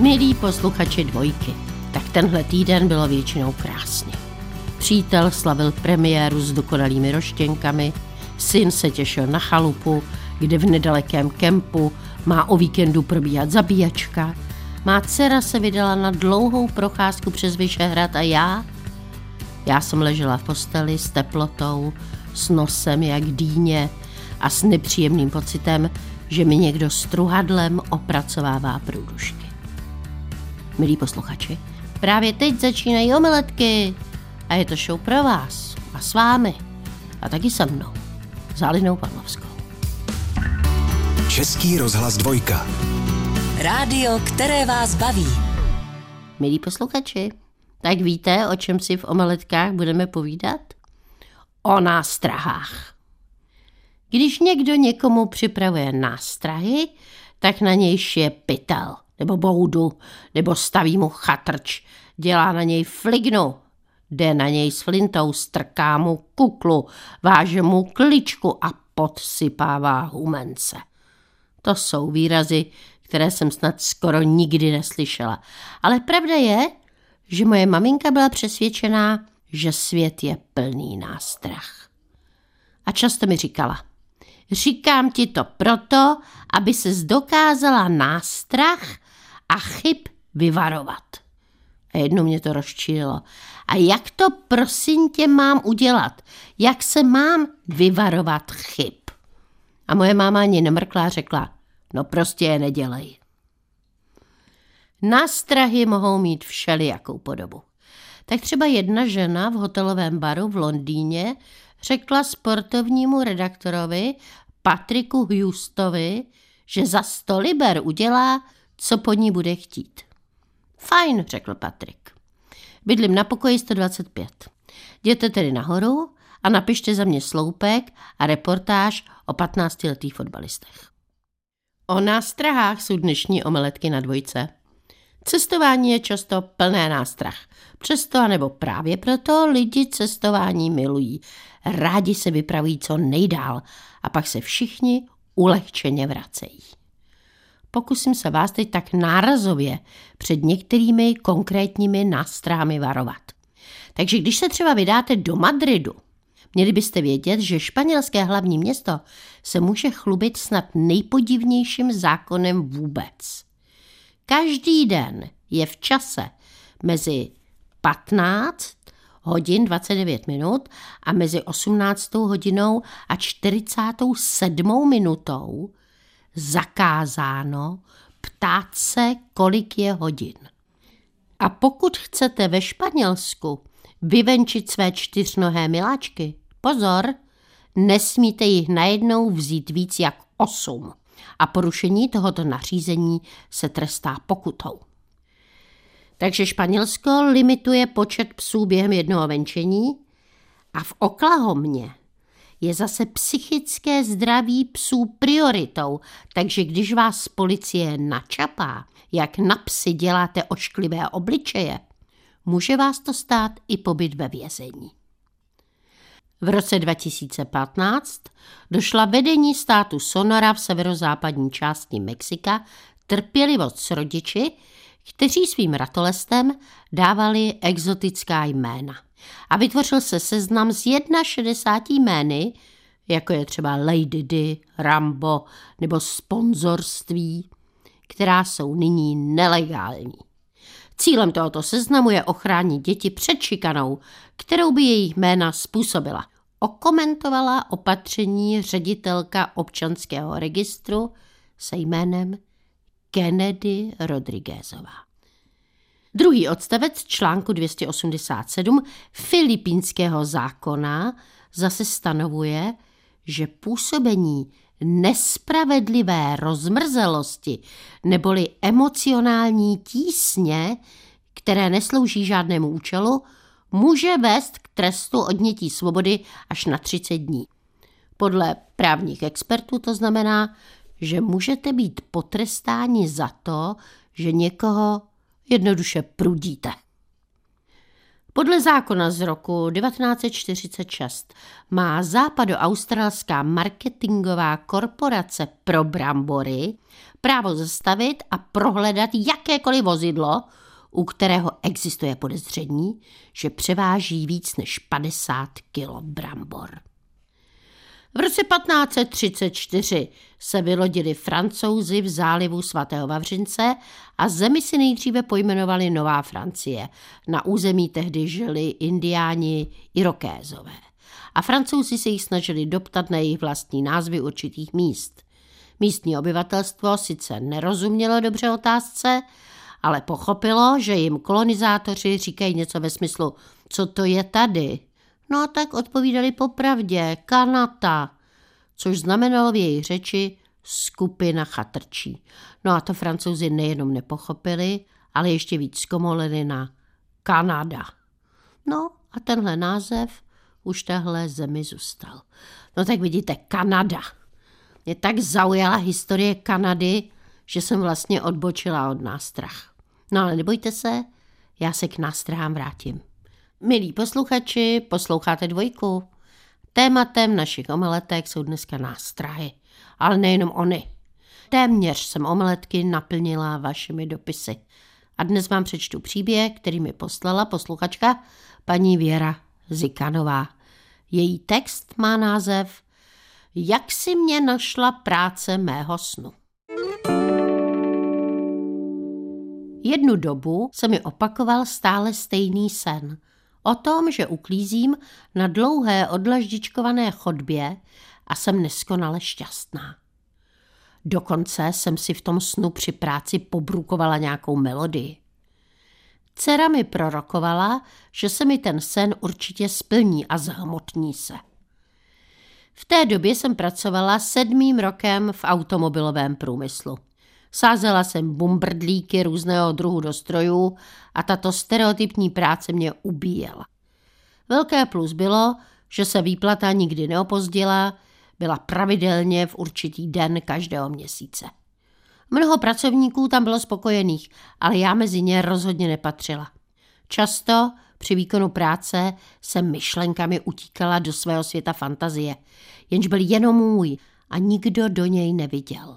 Milí posluchači dvojky, tak tenhle týden bylo většinou krásně. Přítel slavil premiéru s dokonalými roštěnkami, syn se těšil na chalupu, kde v nedalekém kempu má o víkendu probíhat zabíjačka, má dcera se vydala na dlouhou procházku přes Vyšehrad a já? Já jsem ležela v posteli s teplotou, s nosem jak dýně a s nepříjemným pocitem, že mi někdo struhadlem opracovává průdušky. Milí posluchači, právě teď začínají omeletky a je to show pro vás a s vámi a taky se mnou, Zálinou Pavlovskou. Český rozhlas dvojka. Rádio, které vás baví. Milí posluchači, tak víte, o čem si v omeletkách budeme povídat? O nástrahách. Když někdo někomu připravuje nástrahy, tak na něj šije pytel, nebo boudu, nebo staví mu chatrč, dělá na něj flignu, jde na něj s flintou, strká mu kuklu, váže mu kličku a podsypává humence. To jsou výrazy, které jsem snad skoro nikdy neslyšela. Ale pravda je, že moje maminka byla přesvědčená, že svět je plný nástrah. A často mi říkala, říkám ti to proto, aby se dokázala nástrah a chyb vyvarovat. A jednou mě to rozčílilo. A jak to prosím tě mám udělat? Jak se mám vyvarovat chyb? A moje máma ani nemrkla a řekla, no prostě je nedělej. Nástrahy mohou mít všelijakou podobu. Tak třeba jedna žena v hotelovém baru v Londýně řekla sportovnímu redaktorovi Patriku Houstovi, že za 100 liber udělá, co po ní bude chtít. Fajn, řekl Patrik. Bydlím na pokoji 125. Jděte tedy nahoru a napište za mě sloupek a reportáž o 15-letých fotbalistech. O nástrahách jsou dnešní omeletky na dvojce. Cestování je často plné nástrah. Přesto a nebo právě proto lidi cestování milují. Rádi se vypraví co nejdál a pak se všichni ulehčeně vracejí. Pokusím se vás teď tak nárazově před některými konkrétními nástrahami varovat. Takže když se třeba vydáte do Madridu, měli byste vědět, že španělské hlavní město se může chlubit snad nejpodivnějším zákonem vůbec – Každý den je v čase mezi 15 hodin 29 minut a mezi 18 hodinou a 47 minutou zakázáno ptát se, kolik je hodin. A pokud chcete ve Španělsku vyvenčit své čtyřnohé miláčky, pozor, nesmíte jich najednou vzít víc jak osm a porušení tohoto nařízení se trestá pokutou. Takže Španělsko limituje počet psů během jednoho venčení a v Oklahomě je zase psychické zdraví psů prioritou, takže když vás policie načapá, jak na psy děláte ošklivé obličeje, může vás to stát i pobyt ve vězení. V roce 2015 došla vedení státu Sonora v severozápadní části Mexika trpělivost s rodiči, kteří svým ratolestem dávali exotická jména. A vytvořil se seznam z 61 jmény, jako je třeba Lady Di, Rambo nebo sponzorství, která jsou nyní nelegální. Cílem tohoto seznamu je ochránit děti před šikanou, kterou by jejich jména způsobila. Okomentovala opatření ředitelka občanského registru se jménem Kennedy Rodriguezová. Druhý odstavec článku 287 filipínského zákona zase stanovuje, že působení nespravedlivé rozmrzelosti neboli emocionální tísně, které neslouží žádnému účelu, může vést k trestu odnětí svobody až na 30 dní. Podle právních expertů to znamená, že můžete být potrestáni za to, že někoho jednoduše prudíte. Podle zákona z roku 1946 má západoaustralská marketingová korporace pro brambory právo zastavit a prohledat jakékoliv vozidlo, u kterého existuje podezření, že převáží víc než 50 kg brambor. V roce 1534 se vylodili francouzi v zálivu svatého Vavřince a zemi si nejdříve pojmenovali Nová Francie. Na území tehdy žili indiáni Irokézové. A francouzi se jich snažili doptat na jejich vlastní názvy určitých míst. Místní obyvatelstvo sice nerozumělo dobře otázce, ale pochopilo, že jim kolonizátoři říkají něco ve smyslu, co to je tady. No a tak odpovídali popravdě, Kanata, což znamenalo v její řeči skupina chatrčí. No a to francouzi nejenom nepochopili, ale ještě víc zkomolili na Kanada. No a tenhle název už tahle zemi zůstal. No tak vidíte, Kanada. Mě tak zaujala historie Kanady, že jsem vlastně odbočila od nástrah. No ale nebojte se, já se k nástrahám vrátím. Milí posluchači, posloucháte dvojku. Tématem našich omeletek jsou dneska nástrahy, ale nejenom oni. Téměř jsem omeletky naplnila vašimi dopisy. A dnes vám přečtu příběh, který mi poslala posluchačka paní Věra Zikanová. Její text má název Jak si mě našla práce mého snu. Jednu dobu se mi opakoval stále stejný sen – o tom, že uklízím na dlouhé odlaždičkované chodbě a jsem neskonale šťastná. Dokonce jsem si v tom snu při práci pobrukovala nějakou melodii. Dcera mi prorokovala, že se mi ten sen určitě splní a zhmotní se. V té době jsem pracovala sedmým rokem v automobilovém průmyslu. Sázela jsem bumbrdlíky různého druhu do strojů a tato stereotypní práce mě ubíjela. Velké plus bylo, že se výplata nikdy neopozdila, byla pravidelně v určitý den každého měsíce. Mnoho pracovníků tam bylo spokojených, ale já mezi ně rozhodně nepatřila. Často při výkonu práce jsem myšlenkami utíkala do svého světa fantazie, jenž byl jenom můj a nikdo do něj neviděl.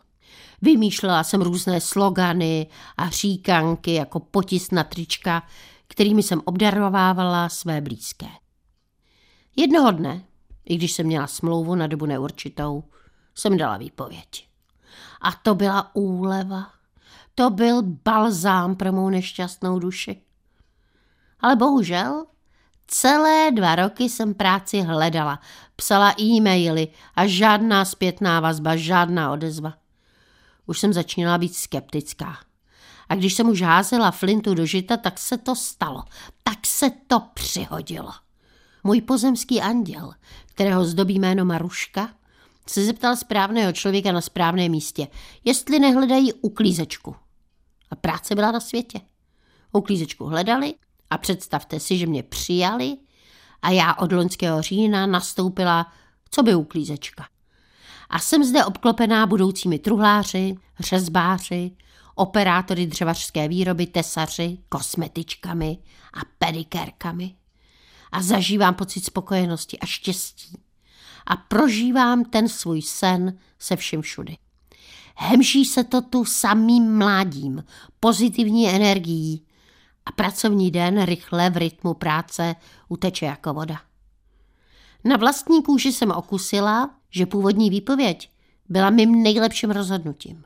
Vymýšlela jsem různé slogany a říkanky jako potis na trička, kterými jsem obdarovávala své blízké. Jednoho dne, i když jsem měla smlouvu na dobu neurčitou, jsem dala výpověď. A to byla úleva. To byl balzám pro mou nešťastnou duši. Ale bohužel celé dva roky jsem práci hledala, psala e-maily a žádná zpětná vazba, žádná odezva. Už jsem začínala být skeptická. A když jsem už házela flintu do žita, tak se to stalo. Tak se to přihodilo. Můj pozemský anděl, kterého zdobí jméno Maruška, se zeptal správného člověka na správném místě, jestli nehledají uklízečku. A práce byla na světě. Uklízečku hledali a představte si, že mě přijali a já od loňského října nastoupila, co by uklízečka a jsem zde obklopená budoucími truhláři, řezbáři, operátory dřevařské výroby, tesaři, kosmetičkami a pedikérkami. A zažívám pocit spokojenosti a štěstí. A prožívám ten svůj sen se vším všudy. Hemží se to tu samým mládím, pozitivní energií a pracovní den rychle v rytmu práce uteče jako voda. Na vlastní kůži jsem okusila, že původní výpověď byla mým nejlepším rozhodnutím.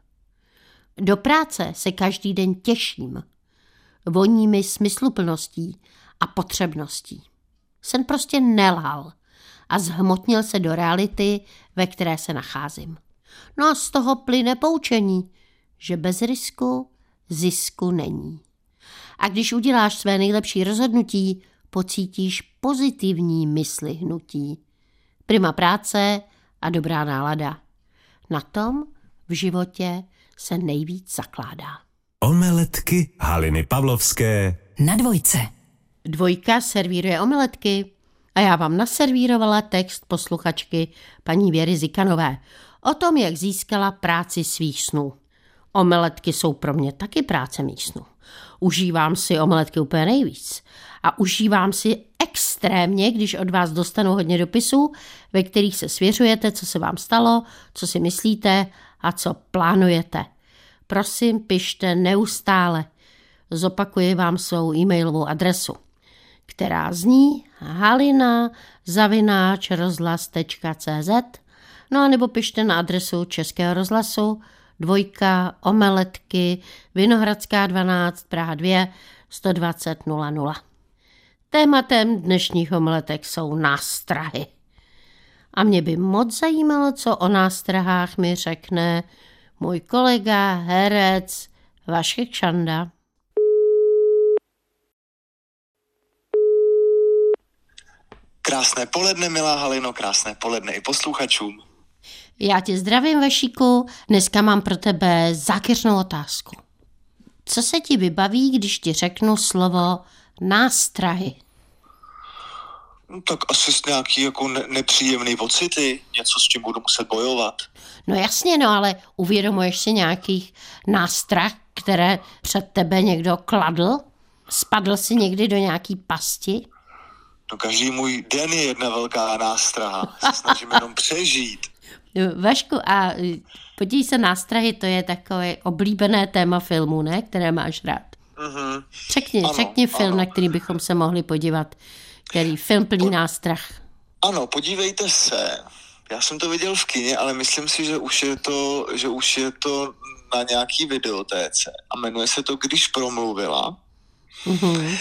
Do práce se každý den těším. Voní mi smysluplností a potřebností. Sen prostě nelhal a zhmotnil se do reality, ve které se nacházím. No a z toho plyne poučení, že bez risku zisku není. A když uděláš své nejlepší rozhodnutí, pocítíš pozitivní mysli hnutí. Prima práce a dobrá nálada. Na tom v životě se nejvíc zakládá. Omeletky Haliny Pavlovské na dvojce. Dvojka servíruje omeletky a já vám naservírovala text posluchačky paní Věry Zikanové o tom, jak získala práci svých snů. Omeletky jsou pro mě taky práce místnu. Užívám si omeletky úplně nejvíc. A užívám si extrémně, když od vás dostanu hodně dopisů, ve kterých se svěřujete, co se vám stalo, co si myslíte a co plánujete. Prosím, pište neustále. Zopakuji vám svou e-mailovou adresu, která zní halina no a nebo pište na adresu Českého rozhlasu dvojka, omeletky, Vinohradská 12, Praha 2, 120 00. Tématem dnešních omeletek jsou nástrahy. A mě by moc zajímalo, co o nástrahách mi řekne můj kolega, herec Vašek Šanda. Krásné poledne, milá Halino, krásné poledne i posluchačům. Já tě zdravím, Vašíku. Dneska mám pro tebe zákeřnou otázku. Co se ti vybaví, když ti řeknu slovo nástrahy? No, tak asi s nějaký jako ne- nepříjemný pocity, něco s čím budu muset bojovat. No jasně, no ale uvědomuješ si nějakých nástrah, které před tebe někdo kladl? Spadl si někdy do nějaký pasti? No každý můj den je jedna velká nástraha. Se snažím jenom přežít. Vašku, a e, podívej se, nástrahy, to je takové oblíbené téma filmu, ne? Které máš rád. Mhm. Řekni, Ano, řekni film, ano. na který bychom se mohli podívat. Který film plný nástrah. Ano, podívejte se. Já jsem to viděl v kině, ale myslím si, že už je to, že už je to na nějaký videotéce. A jmenuje se to Když promluvila. Mhm.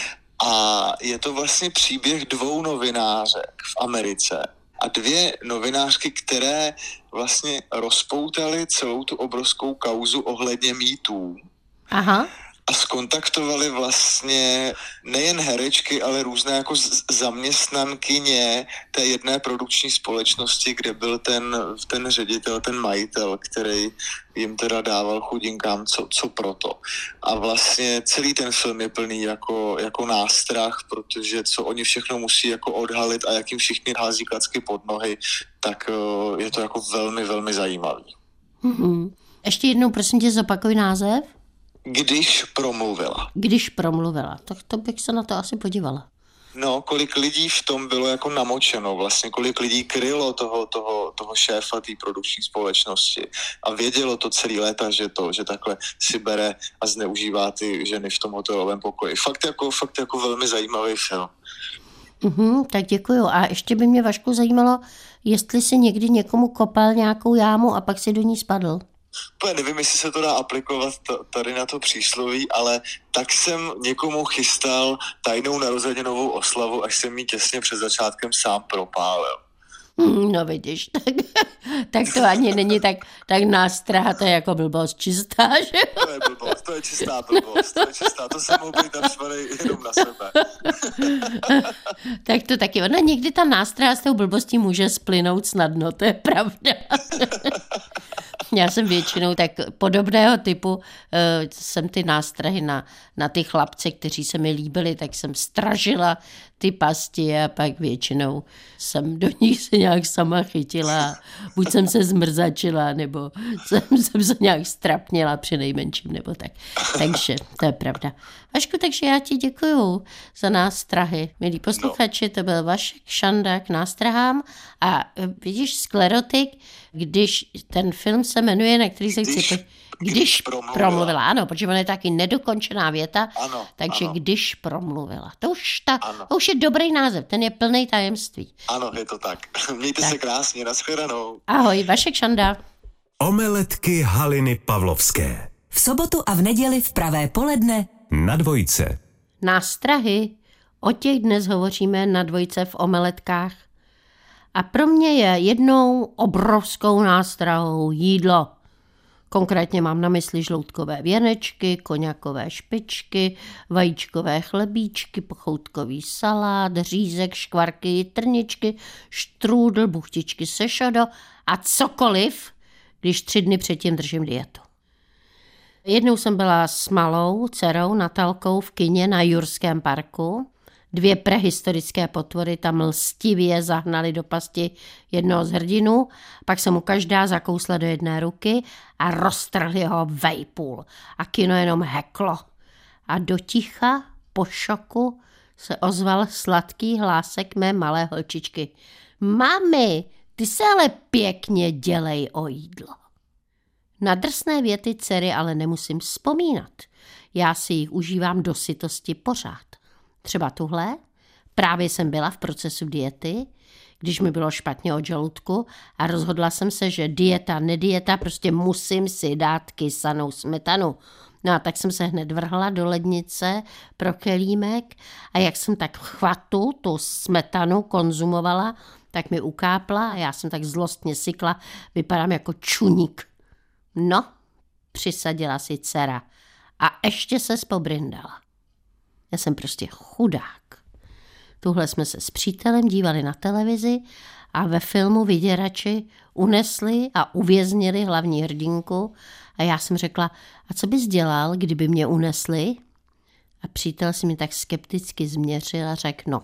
A je to vlastně příběh dvou novinářek v Americe. A dvě novinářky, které vlastně rozpoutaly celou tu obrovskou kauzu ohledně mýtů. Aha. A skontaktovali vlastně nejen herečky, ale různé jako zaměstnankyně té jedné produkční společnosti, kde byl ten, ten ředitel, ten majitel, který jim teda dával chudinkám co, co proto. A vlastně celý ten film je plný jako, jako nástrah, protože co oni všechno musí jako odhalit a jak jim všichni hází klacky pod nohy, tak eh, je to jako velmi, velmi zajímavý. Mhm. Ještě jednou, prosím tě, zopakuj název. Když promluvila. Když promluvila. Tak to bych se na to asi podívala. No, kolik lidí v tom bylo jako namočeno, vlastně kolik lidí krylo toho, toho, toho šéfa té produkční společnosti a vědělo to celý léta, že to, že takhle si bere a zneužívá ty ženy v tom hotelovém pokoji. Fakt jako, fakt jako velmi zajímavý film. Mhm, tak děkuju. A ještě by mě Vašku zajímalo, jestli si někdy někomu kopal nějakou jámu a pak si do ní spadl. Úplně nevím, jestli se to dá aplikovat tady na to přísloví, ale tak jsem někomu chystal tajnou narozeninovou oslavu, až jsem mi těsně před začátkem sám propálil. Hmm, No vidíš, tak, tak to ani není tak, tak nástraha, to je jako blbost čistá, že? To je blbost, to je čistá blbost, to je čistá, to jsem mohl být naštvaný jenom na sebe. Tak to taky. Ona někdy ta nástraha s tou blbostí může splynout snadno, to je pravda. Já jsem většinou tak podobného typu, uh, jsem ty nástrahy na, na ty chlapce, kteří se mi líbili, tak jsem stražila ty pasti a pak většinou jsem do nich se nějak sama chytila. Buď jsem se zmrzačila, nebo jsem, jsem se nějak strapněla při nejmenším, nebo tak. Takže to je pravda. Vašku, takže já ti děkuju za nástrahy. Milí posluchači, to byl Vašek Šanda k nástrahám a e, vidíš, sklerotik, když ten film se jmenuje, na který se chci... Když- po- když Když promluvila. promluvila, ano, protože ona je taky nedokončená věta, Ano, takže ano. když promluvila. To už, ta, Ano. to je dobrý název, ten je plný tajemství. Ano, je to tak. Mějte se krásně, nashledanou. Ahoj, Vašek Šanda. Omeletky Haliny Pavlovské. V sobotu a v neděli v pravé poledne Na dvojce. Nástrahy, o těch dnes hovoříme na dvojce v omeletkách. A pro mě je jednou obrovskou nástrahou jídlo. Konkrétně mám na mysli žloutkové věnečky, koněkové špičky, vajíčkové chlebíčky, pochoutkový salát, řízek, škvarky, trničky, štrůdl, buchtičky se šodo a cokoliv, když tři dny předtím držím dietu. Jednou jsem byla s malou dcerou Natalkou v kině na Jurském parku Dvě prehistorické potvory tam lstivě zahnali do pasti jednoho z hrdinů, pak se mu každá zakousla do jedné ruky a roztrhli ho vejpůl. A kino jenom heklo. A do ticha, po šoku, se ozval sladký hlásek mé malé holčičky. Mami, ty se ale pěkně dělej o jídlo. Na drsné věty dcery ale nemusím vzpomínat. Já si jich užívám do sytosti pořád. Třeba tuhle. Právě jsem byla v procesu diety, když mi bylo špatně od žaludku a rozhodla jsem se, že dieta, nedieta, prostě musím si dát kysanou smetanu. No a tak jsem se hned vrhla do lednice pro kelímek a jak jsem tak chvatu tu smetanu konzumovala, tak mi ukápla a já jsem tak zlostně sykla, vypadám jako čuník. No, přisadila si dcera a ještě se spobrindala. Já jsem prostě chudák. Tuhle jsme se s přítelem dívali na televizi a ve filmu vyděrači unesli a uvěznili hlavní hrdinku a já jsem řekla, a co bys dělal, kdyby mě unesli? A přítel si mi tak skepticky změřil a řekl, no,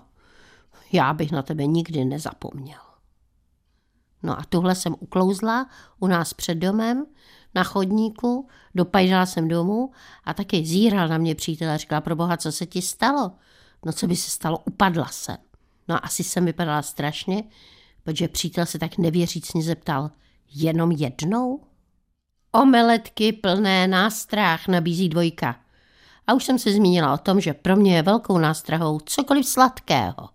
já bych na tebe nikdy nezapomněl. No a tuhle jsem uklouzla u nás před domem, na chodníku, dopajdala jsem domů a taky zíral na mě přítel a říkala, pro boha, co se ti stalo? No co by se stalo, upadla jsem. No a asi jsem vypadala strašně, protože přítel se tak nevěřícně zeptal, jenom jednou? Omeletky plné nástrah nabízí dvojka. A už jsem se zmínila o tom, že pro mě je velkou nástrahou cokoliv sladkého.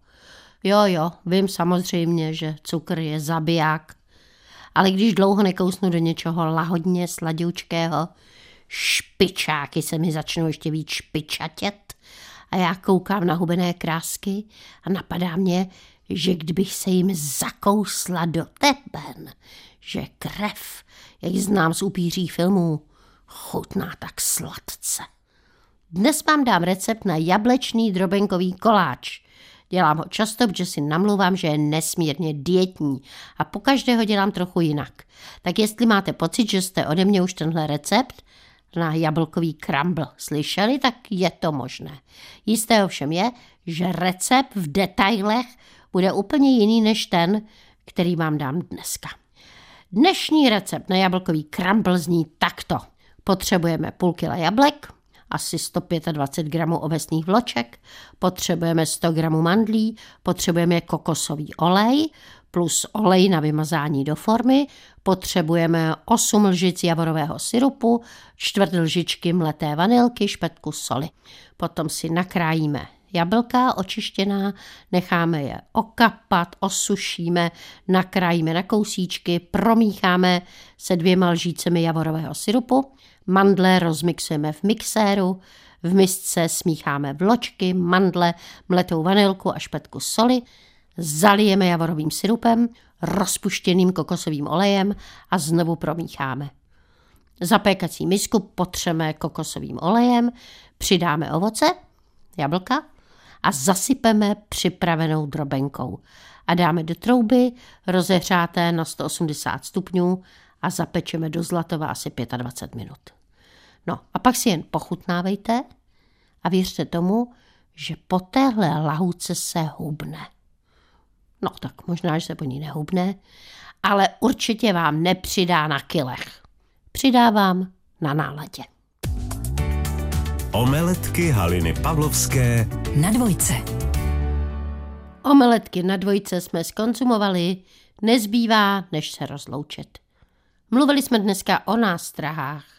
Jo, jo, vím samozřejmě, že cukr je zabiják, ale když dlouho nekousnu do něčeho lahodně sladoučkého, špičáky se mi začnou ještě víc špičatět a já koukám na hubené krásky a napadá mě, že kdybych se jim zakousla do teben, že krev, jak znám z upíří filmů, chutná tak sladce. Dnes vám dám recept na jablečný drobenkový koláč. Dělám ho často, protože si namluvám, že je nesmírně dietní a po každého dělám trochu jinak. Tak jestli máte pocit, že jste ode mě už tenhle recept na jablkový crumble slyšeli, tak je to možné. Jisté ovšem je, že recept v detailech bude úplně jiný než ten, který vám dám dneska. Dnešní recept na jablkový crumble zní takto. Potřebujeme půl kila jablek, asi 125 gramů ovesných vloček, potřebujeme 100 gramů mandlí, potřebujeme kokosový olej plus olej na vymazání do formy, potřebujeme 8 lžic javorového syrupu, čtvrt lžičky mleté vanilky, špetku soli. Potom si nakrájíme jablka očištěná, necháme je okapat, osušíme, nakrájíme na kousíčky, promícháme se dvěma lžícemi javorového syrupu, mandle rozmixujeme v mixéru, v misce smícháme vločky, mandle, mletou vanilku a špetku soli, zalijeme javorovým syrupem, rozpuštěným kokosovým olejem a znovu promícháme. Zapékací misku potřeme kokosovým olejem, přidáme ovoce, jablka a zasypeme připravenou drobenkou. A dáme do trouby rozehřáté na 180 stupňů a zapečeme do zlatova asi 25 minut. No a pak si jen pochutnávejte a věřte tomu, že po téhle lahůdce se hubne. No tak možná, že se po ní nehubne, ale určitě vám nepřidá na kilech. Přidávám na náladě. Omeletky Haliny Pavlovské na dvojce. Omeletky na dvojce jsme skonzumovali, nezbývá, než se rozloučit. Mluvili jsme dneska o nástrahách.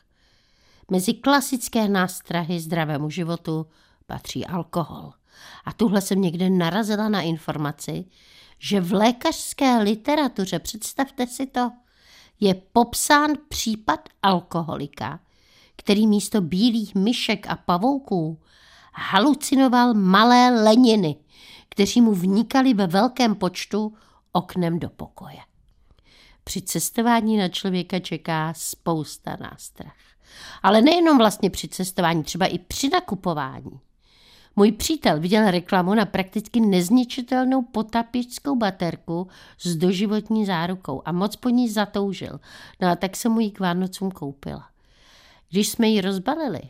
Mezi klasické nástrahy zdravému životu patří alkohol. A tuhle jsem někde narazila na informaci, že v lékařské literatuře, představte si to, je popsán případ alkoholika, který místo bílých myšek a pavouků halucinoval malé leniny, kteří mu vnikali ve velkém počtu oknem do pokoje. Při cestování na člověka čeká spousta nástrah. Ale nejenom vlastně při cestování, třeba i při nakupování. Můj přítel viděl reklamu na prakticky nezničitelnou potapičskou baterku s doživotní zárukou a moc po ní zatoužil. No a tak se mu ji k Vánocům koupila. Když jsme ji rozbalili,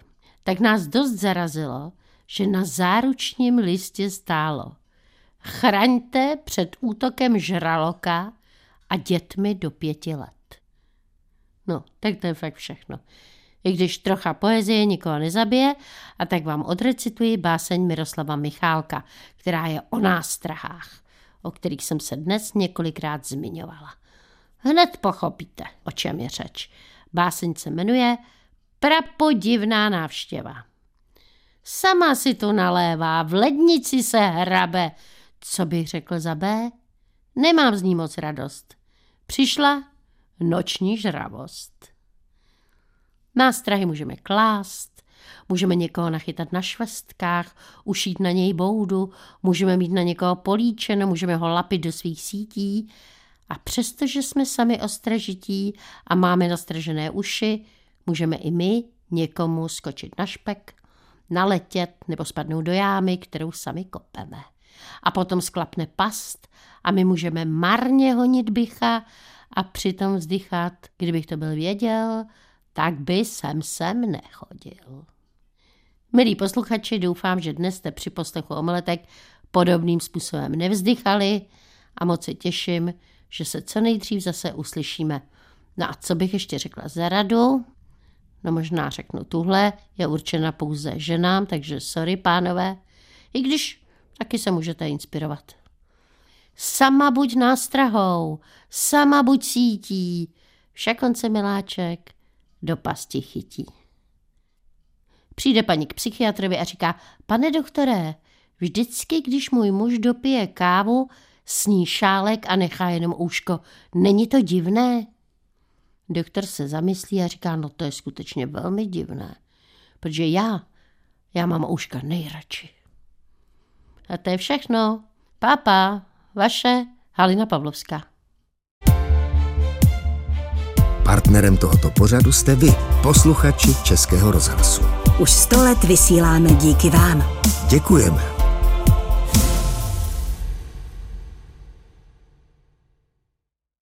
tak nás dost zarazilo, že na záručním listě stálo Chraňte před útokem žraloka a dětmi do pěti let. No, tak to je fakt všechno. I když trocha poezie nikoho nezabije, a tak vám odrecituji báseň Miroslava Michálka, která je o nástrahách, o kterých jsem se dnes několikrát zmiňovala. Hned pochopíte, o čem je řeč. Báseň se jmenuje Prapodivná návštěva. Sama si tu nalévá, v lednici se hrabe. Co bych řekl za B? Nemám z ní moc radost. Přišla noční žravost. Nástrahy můžeme klást, můžeme někoho nachytat na švestkách, ušít na něj boudu, můžeme mít na někoho políčeno, můžeme ho lapit do svých sítí a přestože jsme sami ostražití a máme nastražené uši, můžeme i my někomu skočit na špek, naletět nebo spadnout do jámy, kterou sami kopeme. A potom sklapne past a my můžeme marně honit bycha a přitom vzdychat, kdybych to byl věděl, tak by sem sem nechodil. Milí posluchači, doufám, že dnes jste při poslechu omeletek podobným způsobem nevzdychali a moc se těším, že se co nejdřív zase uslyšíme. No a co bych ještě řekla za radu? No možná řeknu tuhle, je určena pouze ženám, takže sorry pánové, i když taky se můžete inspirovat. Sama buď nástrahou, sama buď sítí, však on se miláček do pasti chytí. Přijde paní k psychiatrovi a říká, pane doktore, vždycky, když můj muž dopije kávu, sní šálek a nechá jenom úško. Není to divné? Doktor se zamyslí a říká, no to je skutečně velmi divné, protože já, já mám úška nejradši. A to je všechno. Pápa, vaše Halina Pavlovská. Partnerem tohoto pořadu jste vy, posluchači Českého rozhlasu. Už sto let vysíláme díky vám. Děkujeme.